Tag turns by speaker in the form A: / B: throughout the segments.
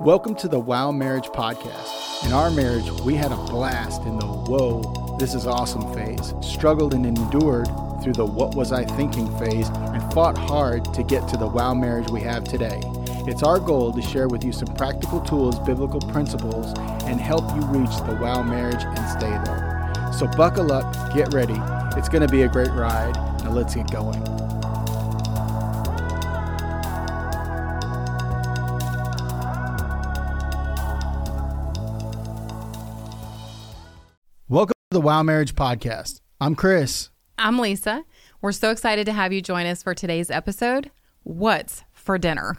A: Welcome to the Wow Marriage Podcast. In our marriage, we had a blast in the whoa, this is awesome phase, struggled and endured through the what was I thinking phase, and fought hard to get to the wow marriage we have today. It's our goal to share with you some practical tools, biblical principles, and help you reach the wow marriage and stay there. So buckle up, get ready. It's going to be a great ride. Now let's get going. The Wow Marriage Podcast. I'm Chris.
B: I'm Lisa. We're so excited to have you join us for today's episode What's for Dinner?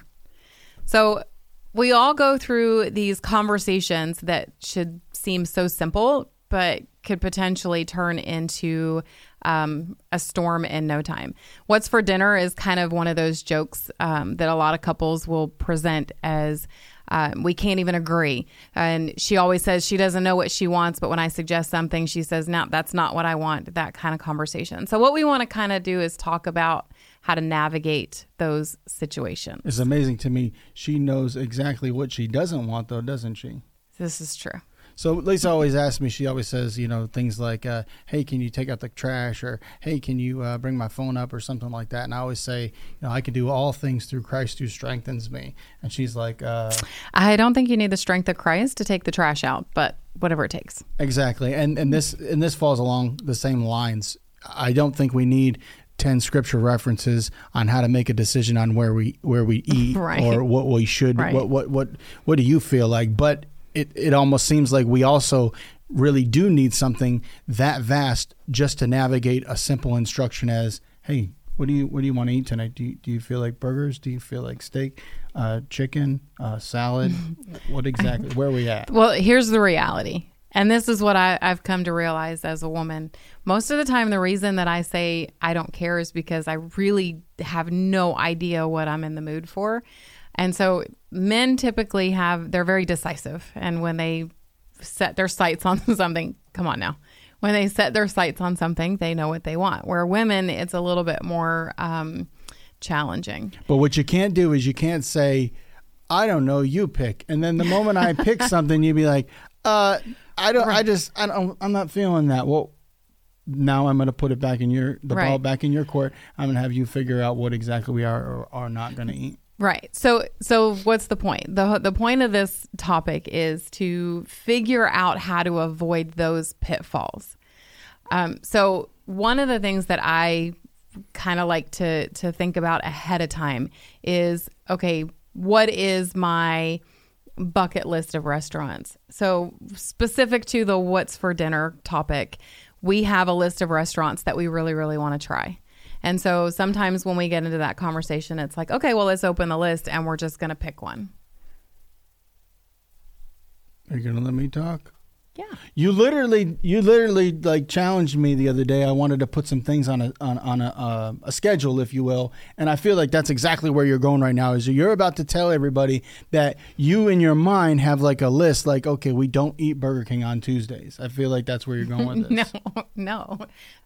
B: So, we all go through these conversations that should seem so simple, but could potentially turn into um, a storm in no time. What's for dinner is kind of one of those jokes um, that a lot of couples will present as um, we can't even agree. And she always says she doesn't know what she wants, but when I suggest something, she says, no, that's not what I want, that kind of conversation. So, what we want to kind of do is talk about how to navigate those situations.
A: It's amazing to me. She knows exactly what she doesn't want, though, doesn't she?
B: This is true.
A: So Lisa always asks me. She always says, you know, things like, uh, "Hey, can you take out the trash?" or "Hey, can you uh, bring my phone up?" or something like that. And I always say, you know, I can do all things through Christ who strengthens me. And she's like, uh,
B: I don't think you need the strength of Christ to take the trash out, but whatever it takes.
A: Exactly. And and this and this falls along the same lines. I don't think we need 10 scripture references on how to make a decision on where we where we eat
B: right.
A: or what we should
B: right.
A: what what what what do you feel like but it, it almost seems like we also really do need something that vast just to navigate a simple instruction as hey what do you what do you want to eat tonight? Do you, do you feel like burgers? Do you feel like steak? Uh, chicken? Uh, salad? What exactly where are we at?
B: Well here's the reality and this is what I, I've come to realize as a woman. Most of the time, the reason that I say I don't care is because I really have no idea what I'm in the mood for. And so men typically have, they're very decisive. And when they set their sights on something, come on now, when they set their sights on something, they know what they want. Where women, it's a little bit more um, challenging.
A: But what you can't do is you can't say, I don't know, you pick. And then the moment I pick something, you'd be like, uh, I don't, right. I just, I don't, I'm not feeling that. Well, now I'm going to put it back in your, the right. ball back in your court. I'm going to have you figure out what exactly we are or are not going to eat.
B: Right. So so what's the point? The the point of this topic is to figure out how to avoid those pitfalls. Um, so one of the things that I kind of like to to think about ahead of time is okay, what is my bucket list of restaurants? So specific to the what's for dinner topic, we have a list of restaurants that we really really want to try. And so sometimes when we get into that conversation, it's like, okay, well, let's open the list and we're just going to pick one.
A: Are you going to let me talk?
B: Yeah.
A: You literally, you literally like challenged me the other day. I wanted to put some things on a on, on a uh, a schedule, if you will, and I feel like that's exactly where you're going right now. Is you're about to tell everybody that you in your mind have like a list, like okay, we don't eat Burger King on Tuesdays. I feel like that's where you're going with
B: this. no, no,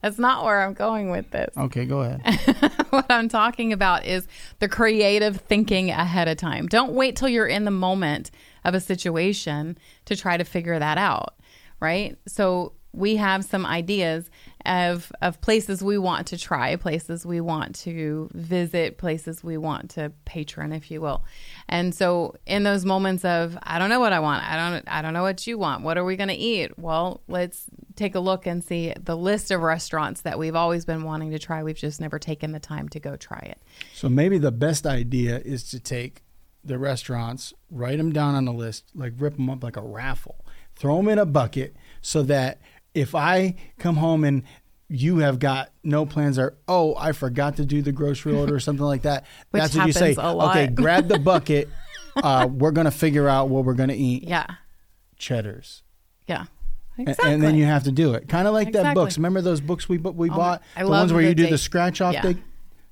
B: that's not where I'm going with this.
A: Okay, go ahead.
B: what I'm talking about is the creative thinking ahead of time. Don't wait till you're in the moment of a situation to try to figure that out right? So we have some ideas of of places we want to try, places we want to visit, places we want to patron, if you will. And so in those moments of I don't know what I want, I don't I don't know what you want. What are we going to eat? Well, let's take a look and see the list of restaurants that we've always been wanting to try. We've just never taken the time to go try it.
A: So maybe the best idea is to take the restaurants, write them down on a list, like rip them up like a raffle throw them in a bucket so that if I come home and you have got no plans or oh I forgot to do the grocery order or something like that. that's what you say. Okay, grab the bucket. uh, we're gonna figure out what we're gonna eat.
B: Yeah.
A: Cheddars.
B: Yeah.
A: Exactly. And then you have to do it. Kind of like exactly. that books. Remember those books we we oh, bought?
B: I
A: the ones where
B: the
A: you do
B: date.
A: the scratch off
B: yeah.
A: thing.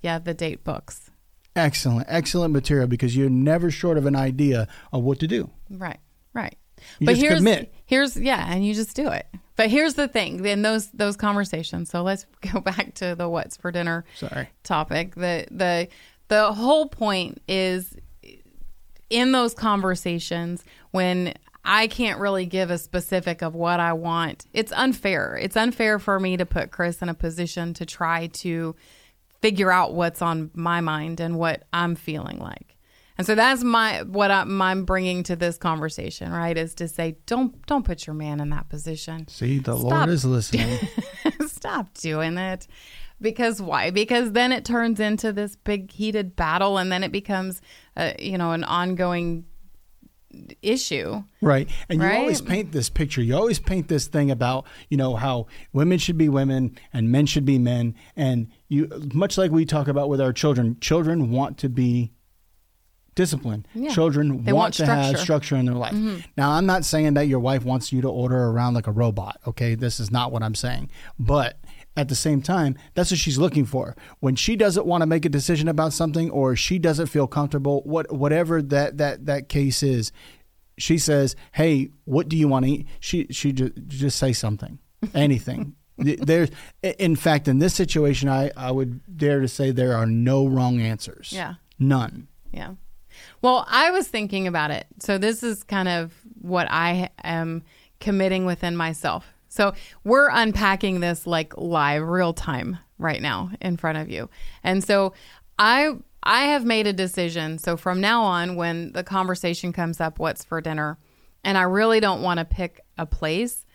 B: Yeah, the date books.
A: Excellent, excellent material because you're never short of an idea of what to do.
B: Right, right.
A: You
B: but here's
A: commit.
B: here's yeah, and you just do it. But here's the thing in those those conversations. So let's go back to the what's for dinner
A: Sorry.
B: topic. The the the whole point is in those conversations when I can't really give a specific of what I want, it's unfair. It's unfair for me to put Chris in a position to try to figure out what's on my mind and what I'm feeling like. And so that's my what I'm, I'm bringing to this conversation, right? Is to say don't don't put your man in that position.
A: See, the
B: Stop.
A: Lord is listening.
B: Stop doing it. Because why? Because then it turns into this big heated battle, and then it becomes, uh, you know, an ongoing issue.
A: Right. And you always paint this picture. You always paint this thing about, you know, how women should be women and men should be men. And you, much like we talk about with our children, children want to be disciplined.
B: Yeah.
A: Children want,
B: want
A: to have
B: structure. Mm-hmm.
A: structure in their life. Now, I'm not saying that your wife wants you to order around like a robot. Okay. This is not what I'm saying. But at the same time, that's what she's looking for. When she doesn't want to make a decision about something or she doesn't feel comfortable, what whatever that that that case is, she says, "Hey, what do you want to eat?" She she just just say something, anything. There's, in fact, in this situation, I I would dare to say there are no wrong answers.
B: Yeah.
A: none.
B: Yeah. Well, I was thinking about it. So this is kind of what I am committing within myself. So we're unpacking this like live, real time right now in front of you. And so I I have made a decision. So from now on when the conversation comes up what's for dinner and I really don't want to pick a place,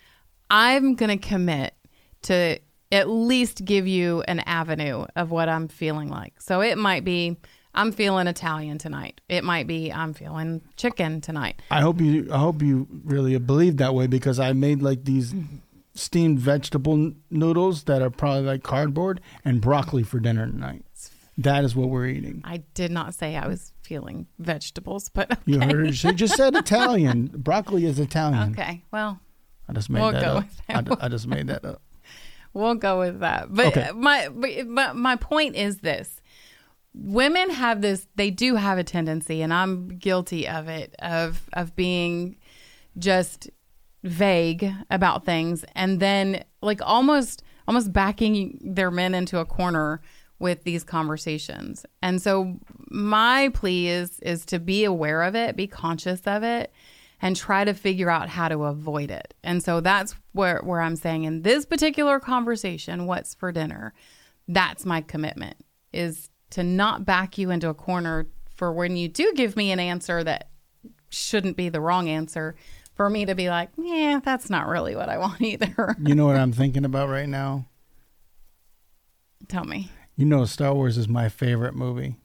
B: I'm going to commit to at least give you an avenue of what I'm feeling like. So it might be I'm feeling Italian tonight. It might be I'm feeling chicken tonight.
A: I hope you I hope you really believe that way because I made like these steamed vegetable noodles that are probably like cardboard and broccoli for dinner tonight. That is what we're eating.
B: I did not say I was feeling vegetables, but
A: You heard her. She just said Italian. broccoli is Italian.
B: Okay. Well,
A: I just made
B: We'll
A: that
B: go
A: up. I,
B: that
A: I just made that up.
B: we'll go with that. But
A: Okay.
B: my but my point is this. Women have this they do have a tendency and I'm guilty of it of of being just vague about things and then like almost almost backing their men into a corner with these conversations. And so my plea is is to be aware of it, be conscious of it and try to figure out how to avoid it. And so that's where where I'm saying in this particular conversation, what's for dinner? That's my commitment is to not back you into a corner for when you do give me an answer that shouldn't be the wrong answer for me to be like, yeah, that's not really what I want either.
A: You know what I'm thinking about right now?
B: Tell me.
A: You know, Star Wars is my favorite movie.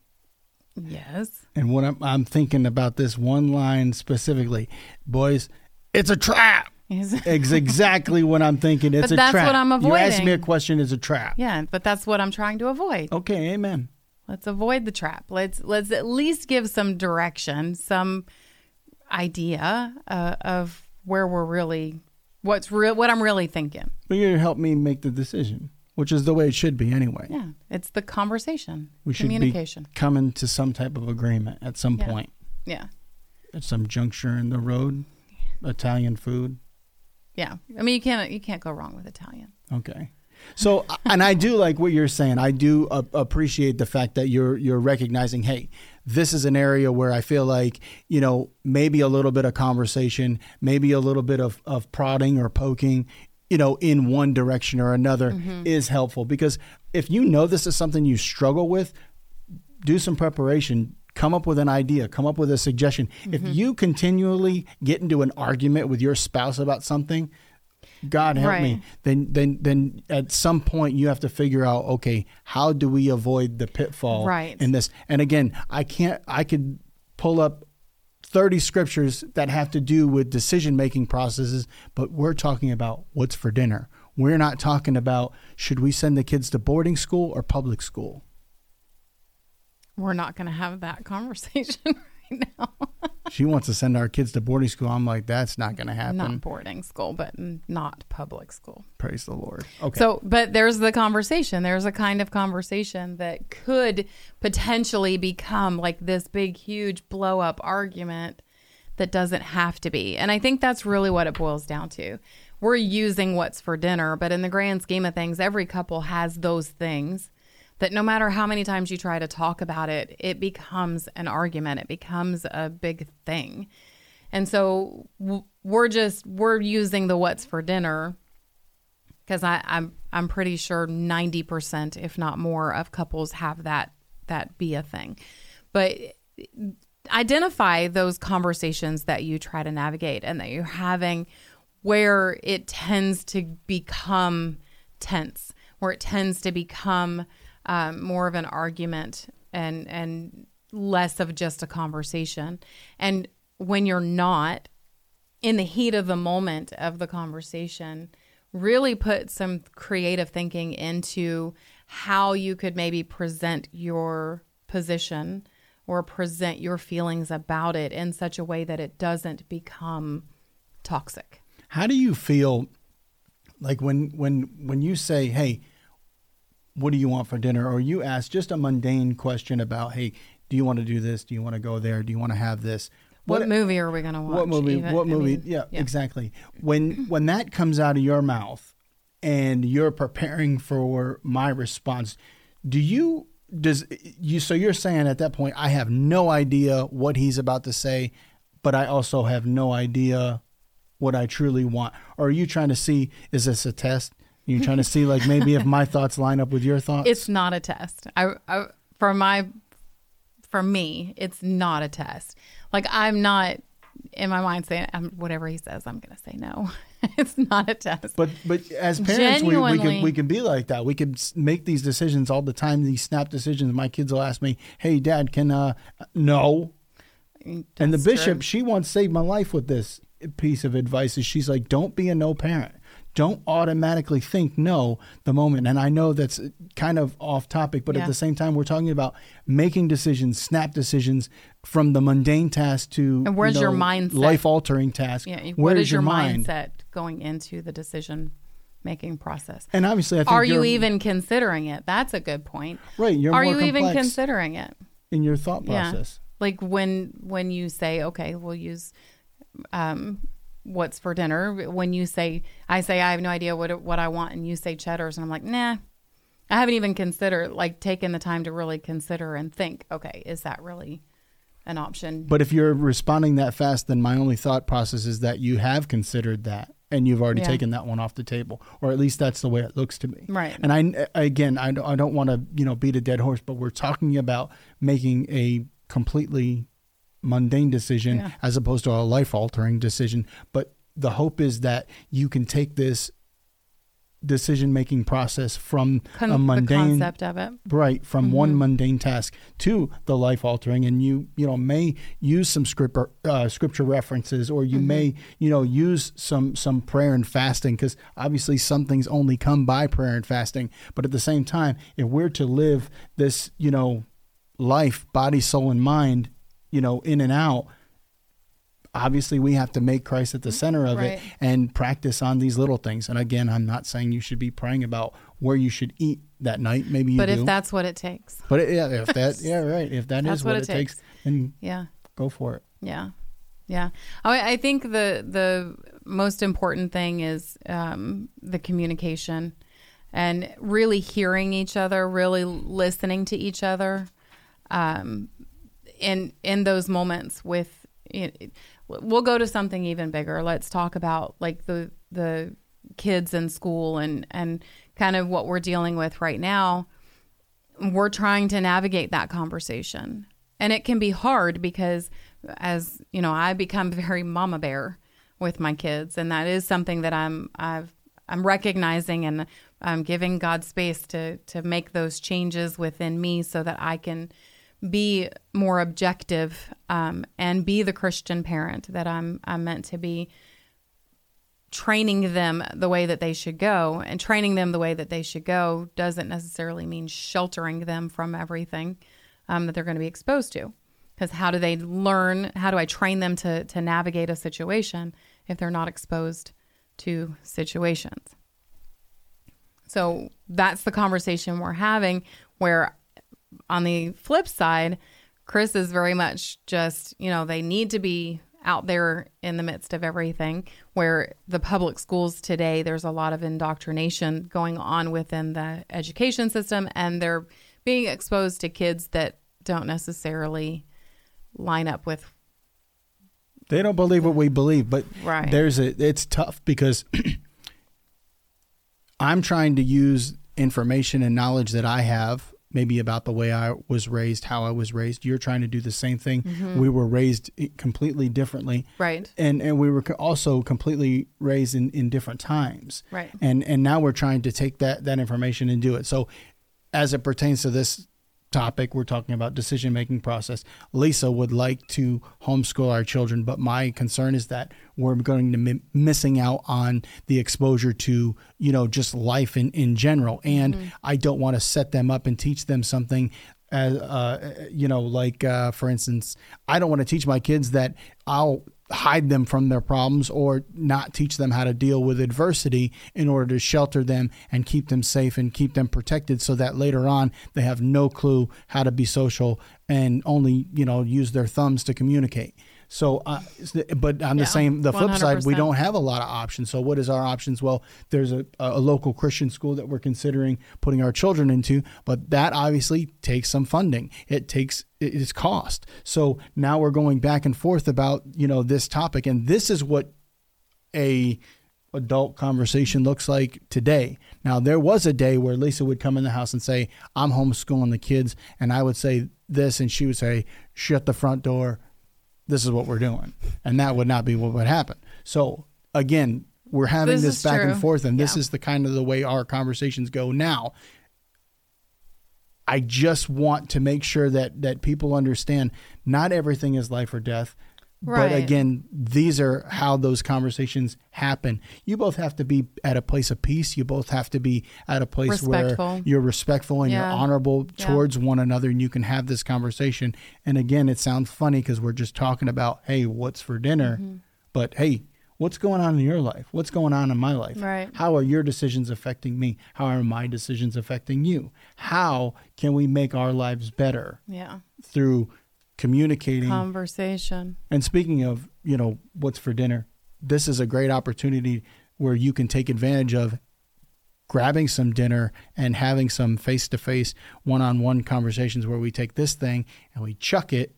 B: Yes.
A: And what I'm, I'm thinking about this one line specifically, boys, it's a trap. It's exactly what I'm thinking. It's
B: But
A: a
B: that's
A: trap.
B: what I'm avoiding.
A: You ask me a question, it's a trap.
B: yeah, but that's what I'm trying to avoid.
A: Okay, amen.
B: Let's avoid the trap. Let's let's at least give some direction, some idea uh, of where we're really what's real what I'm really thinking.
A: But you're to help me make the decision, which is the way it should be anyway.
B: Yeah, it's the conversation,
A: We should
B: communication.
A: be coming to some type of agreement at some
B: Yeah.
A: point,
B: Yeah.
A: at some juncture in the road. Italian food.
B: Yeah. I mean, you can't you can't go wrong with Italian.
A: Okay. So, and I do like what you're saying. I do uh, appreciate the fact that you're you're recognizing, hey, this is an area where I feel like you know maybe a little bit of conversation, maybe a little bit of of prodding or poking, you know, in one direction or another is helpful because if you know this is something you struggle with, do some preparation. Come up with an idea. Come up with a suggestion. If you continually get into an argument with your spouse about something, God help me. Then, then, then, at some point, you have to figure out, okay, how do we avoid the pitfall
B: Right.
A: in this? And again, I can't. I could pull up thirty scriptures that have to do with decision making processes, but we're talking about what's for dinner. We're not talking about should we send the kids to boarding school or public school.
B: We're not going to have that conversation right now.
A: She wants to send our kids to boarding school. I'm like, that's not going to happen.
B: not boarding school, but not public school.
A: Praise the Lord. Okay.
B: So, but there's the conversation. There's a kind of conversation that could potentially become like this big, huge blow up argument that doesn't have to be. And I think that's really what it boils down to. We're using what's for dinner, but in the grand scheme of things, every couple has those things that no matter how many times you try to talk about it, it becomes an argument. It becomes a big thing. And so we're just we're using the what's for dinner because I'm I'm pretty sure ninety percent, if not more, of couples have that that be a thing. But identify those conversations that you try to navigate and that you're having where it tends to become tense, where it tends to become um, more of an argument and and less of just a conversation. And when you're not in the heat of the moment of the conversation, really put some creative thinking into how you could maybe present your position or present your feelings about it in such a way that it doesn't become toxic.
A: How do you feel like when when when you say, "Hey, what do you want for dinner?" or you ask just a mundane question about, "Hey, do you want to do this? Do you want to go there? Do you want to have this?"
B: What, what movie are we going to watch?
A: What movie? Even? What movie? I mean, yeah, yeah, exactly. When when that comes out of your mouth and you're preparing for my response, do you does you so you're saying at that point I have no idea what he's about to say, but I also have no idea what I truly want. Or are you trying to see is this a test? You're trying to see like maybe if my thoughts line up with your thoughts?
B: It's not a test. I, I for my for me, it's not a test. Like I'm not in my mind saying um, whatever he says, I'm going to say no. it's not a test.
A: But but as parents, we, we can we can be like that. We can make these decisions all the time. These snap decisions. My kids will ask me, "Hey, Dad, can uh no." That's and the bishop, true. she once saved my life with this piece of advice. Is she's like, "Don't be a no parent." Don't automatically think no the moment. And I know that's kind of off topic, but yeah. at the same time, we're talking about making decisions, snap decisions from the mundane task to
B: and where's you know, your mindset,
A: life altering task. Yeah,
B: Where what is your, your mind? mindset going into the decision making process?
A: And obviously,
B: are you even considering it? That's a good point.
A: Right, you're
B: are you even considering it
A: in your thought process?
B: Yeah. Like when when you say, okay, we'll use um, what's for dinner. When you say, I say, I have no idea what what I want, and you say cheddars, and I'm like, nah, I haven't even considered like taking the time to really consider and think, okay, is that really an option?
A: But if you're responding that fast, then my only thought process is that you have considered that and you've already yeah. taken that one off the table, or at least that's the way it looks to me.
B: Right.
A: And I again, I don't, I don't want to you know beat a dead horse, but we're talking about making a completely mundane decision yeah. as opposed to a life altering decision. But the hope is that you can take this decision making process from
B: Con-
A: a mundane
B: concept of it
A: right from mm-hmm. one mundane task to the life altering and you you know may use some scripture uh, scripture references or you mm-hmm. may you know use some some prayer and fasting because obviously some things only come by prayer and fasting but at the same time if we're to live this you know life body soul and mind you know, in and out, obviously we have to make Christ at the center of right. it and practice on these little things. And again, I'm not saying you should be praying about where you should eat that night. Maybe you
B: But
A: do.
B: if that's what it takes.
A: But it, yeah, if that yeah, right. If that is what, what, it takes, takes, then
B: yeah.
A: Go for it.
B: Yeah. Yeah. I, I think the the most important thing is um, the communication and really hearing each other, really listening to each other. Um, in in those moments with you know, we'll go to something even bigger. Let's talk about like the the kids in school and and kind of what we're dealing with right now. We're trying to navigate that conversation. And it can be hard because as you know i become very mama bear with my kids. And that is something that i'm i've i'm recognizing and i'm giving god space to to make those changes within me so that i can be more objective um, and be the Christian parent that I'm I'm meant to be training them the way that they should go. And training them the way that they should go doesn't necessarily mean sheltering them from everything um, that they're going to be exposed to. Because how do they learn how do i train them to, to navigate a situation if they're not exposed to situations? So that's the conversation we're having where on the flip side, Chris is very much just, you know, they need to be out there in the midst of everything where the public schools today there's a lot of indoctrination going on within the education system and they're being exposed to kids that don't necessarily line up with
A: They don't believe what we believe, but
B: Right.
A: there's a it's tough because I'm trying to use information and knowledge that I have maybe about the way I was raised, how I was raised. You're trying to do the same thing.
B: Mm-hmm.
A: We were raised completely differently.
B: right.
A: And and we were also completely raised in, in different times.
B: Right.
A: And and now we're trying to take that that information and do it. So as it pertains to this topic. We're talking about decision making process. Lisa would like to homeschool our children but my concern is that we're going to be missing out on the exposure to you know just life in in general. And i don't want to set them up and teach them something as uh, you know like uh, for instance i don't want to teach my kids that i'll hide them from their problems or not teach them how to deal with adversity in order to shelter them and keep them safe and keep them protected so that later on they have no clue how to be social and only you know use their thumbs to communicate so uh, but on the
B: Yeah,
A: same the flip side we don't have a lot of options. So what is our options? Well there's a, a local christian school that we're considering putting our children into but that obviously takes some funding. It takes it is cost. So now we're going back and forth about you know this topic and this is what a adult conversation looks like today. Now there was a day where Lisa would come in the house and say, "I'm homeschooling the kids," and I would say this, and she would say, "Shut the front door. This is what we're doing," and that would not be what would happen. So again, we're having
B: This
A: this, back
B: true.
A: and forth, and this is the kind of the way our conversations go now. I just want to make sure that that people understand not everything is life or death.
B: Right.
A: But again, these are how those conversations happen. You both have to be at a place of peace. You both have to be at a place where you're respectful and
B: Yeah.
A: you're honorable
B: Yeah.
A: towards one another and you can have this conversation. And again, it sounds funny because we're just talking about, hey, what's for dinner?
B: Mm-hmm.
A: But hey, what's going on in your life? What's going on in my life?
B: Right.
A: How are your decisions affecting me? How are my decisions affecting you? How can we make our lives better
B: Yeah.
A: through communicating?
B: Conversation.
A: and speaking of, you know, what's for dinner, this is a great opportunity where you can take advantage of grabbing some dinner and having some face to face, one on one conversations where we take this thing and we chuck it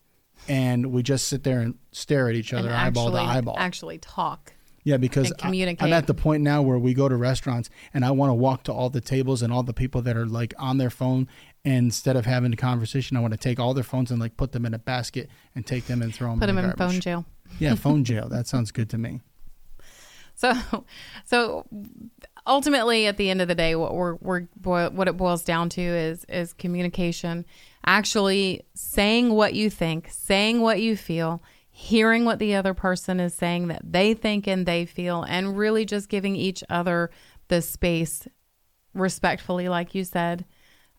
A: and we just sit there and stare at each other
B: and
A: eyeball
B: actually,
A: to eyeball.
B: Actually talk.
A: Yeah, because I- I'm at the point now where we go to restaurants and I want to walk to all the tables and all the people that are like on their phone. And instead of having a conversation, I want to take all their phones and like put them in a basket and take them and throw them
B: Put
A: in
B: them
A: the
B: in phone jail.
A: Yeah, phone jail. That sounds good to me.
B: So, so ultimately, at the end of the day, what we're, we're what it boils down to is is communication. Actually, saying what you think, saying what you feel, hearing what the other person is saying that they think and they feel, and really just giving each other the space respectfully, like you said.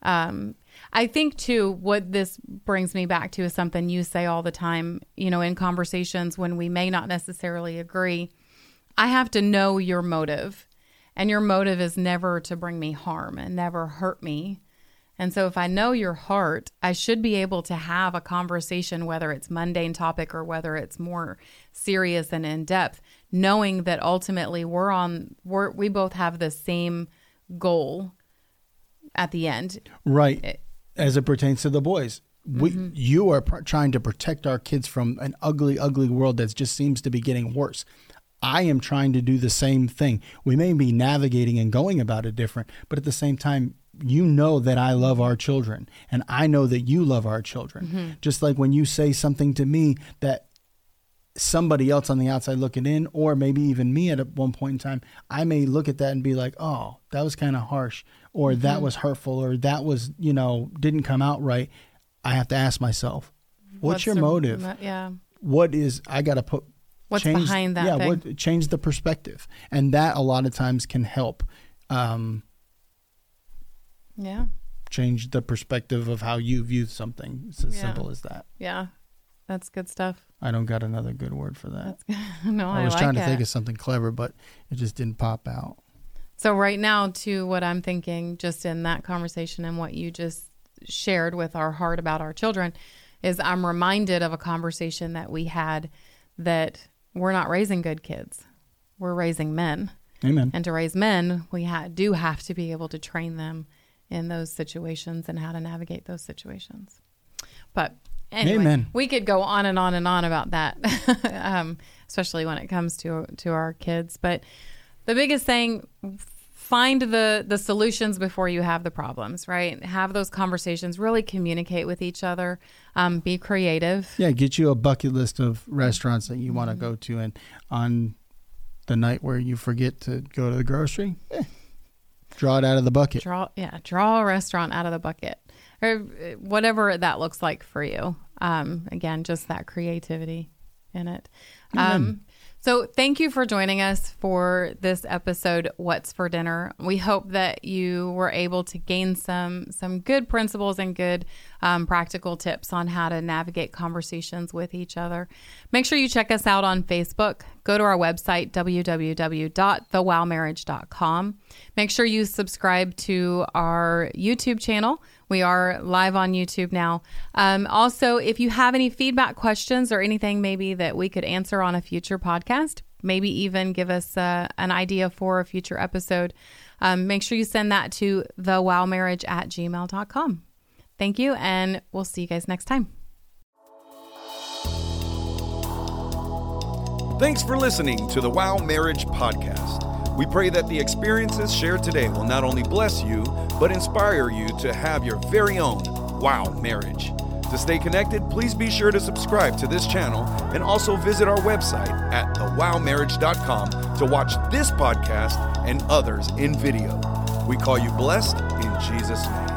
B: Um, I think too, what this brings me back to is something you say all the time, you know, in conversations when we may not necessarily agree. I have to know your motive, and your motive is never to bring me harm and never hurt me. And so, if I know your heart, I should be able to have a conversation, whether it's mundane topic or whether it's more serious and in depth, knowing that ultimately we're on, we're, we both have the same goal at the end.
A: Right. As it pertains to the boys, we
B: Mm-hmm.
A: you are pr- trying to protect our kids from an ugly, ugly world that just seems to be getting worse. I am trying to do the same thing. We may be navigating and going about it different, but at the same time, you know that I love our children, and I know that you love our children.
B: Mm-hmm.
A: Just like when you say something to me that somebody else on the outside looking in, or maybe even me at one point in time, I may look at that and be like, oh, that was kind of harsh, or
B: Mm-hmm.
A: that was hurtful, or that was, you know, didn't come out right. I have to ask myself, what's, your
B: the-
A: motive?
B: Yeah.
A: What is, I got to put,
B: What's
A: change-
B: behind that
A: Yeah,
B: thing?
A: what change the perspective. And that a lot of times can help um,
B: Yeah.
A: change the perspective of how you view something. It's as
B: Yeah.
A: simple as that.
B: Yeah. That's good stuff.
A: I don't got another good word for that.
B: No, I,
A: I was
B: like
A: trying to
B: it.
A: think of something clever, but it just didn't pop out.
B: So right now, to what I'm thinking, just in that conversation and what you just shared with our heart about our children, is I'm reminded of a conversation that we had that we're not raising good kids, we're raising men,
A: Amen.
B: and to raise men, we ha- do have to be able to train them in those situations and how to navigate those situations. But anyway,
A: Amen.
B: we could go on and on and on about that, um, especially when it comes to to our kids. But the biggest thing find the the solutions before you have the problems right? Have those conversations really communicate with each other um, be creative.
A: Yeah, get you a bucket list of restaurants that you want to go to, and on the night where you forget to go to the grocery, eh, draw it out of the bucket.
B: draw yeah draw a restaurant out of the bucket or uh, whatever that looks like for you. Um, again just that creativity in it. Um, so thank you for joining us for this episode what's for dinner. We hope that you were able to gain some some good principles and good um, practical tips on how to navigate conversations with each other. Make sure you check us out on facebook. Go to our website www.thewowmarriage.com make sure you subscribe to our youtube channel we are live on YouTube now. Um, also, if you have any feedback questions or anything maybe that we could answer on a future podcast, maybe even give us uh, an idea for a future episode, um, make sure you send that to thewowmarriage at gmail.com. Thank you, and we'll see you guys next time.
C: Thanks for listening to the Wow Marriage Podcast. We pray that the experiences shared today will not only bless you, but inspire you to have your very own Wow Marriage. To stay connected, please be sure to subscribe to this channel and also visit our website at thewowmarriage.com to watch this podcast and others in video. We call you blessed in Jesus' name.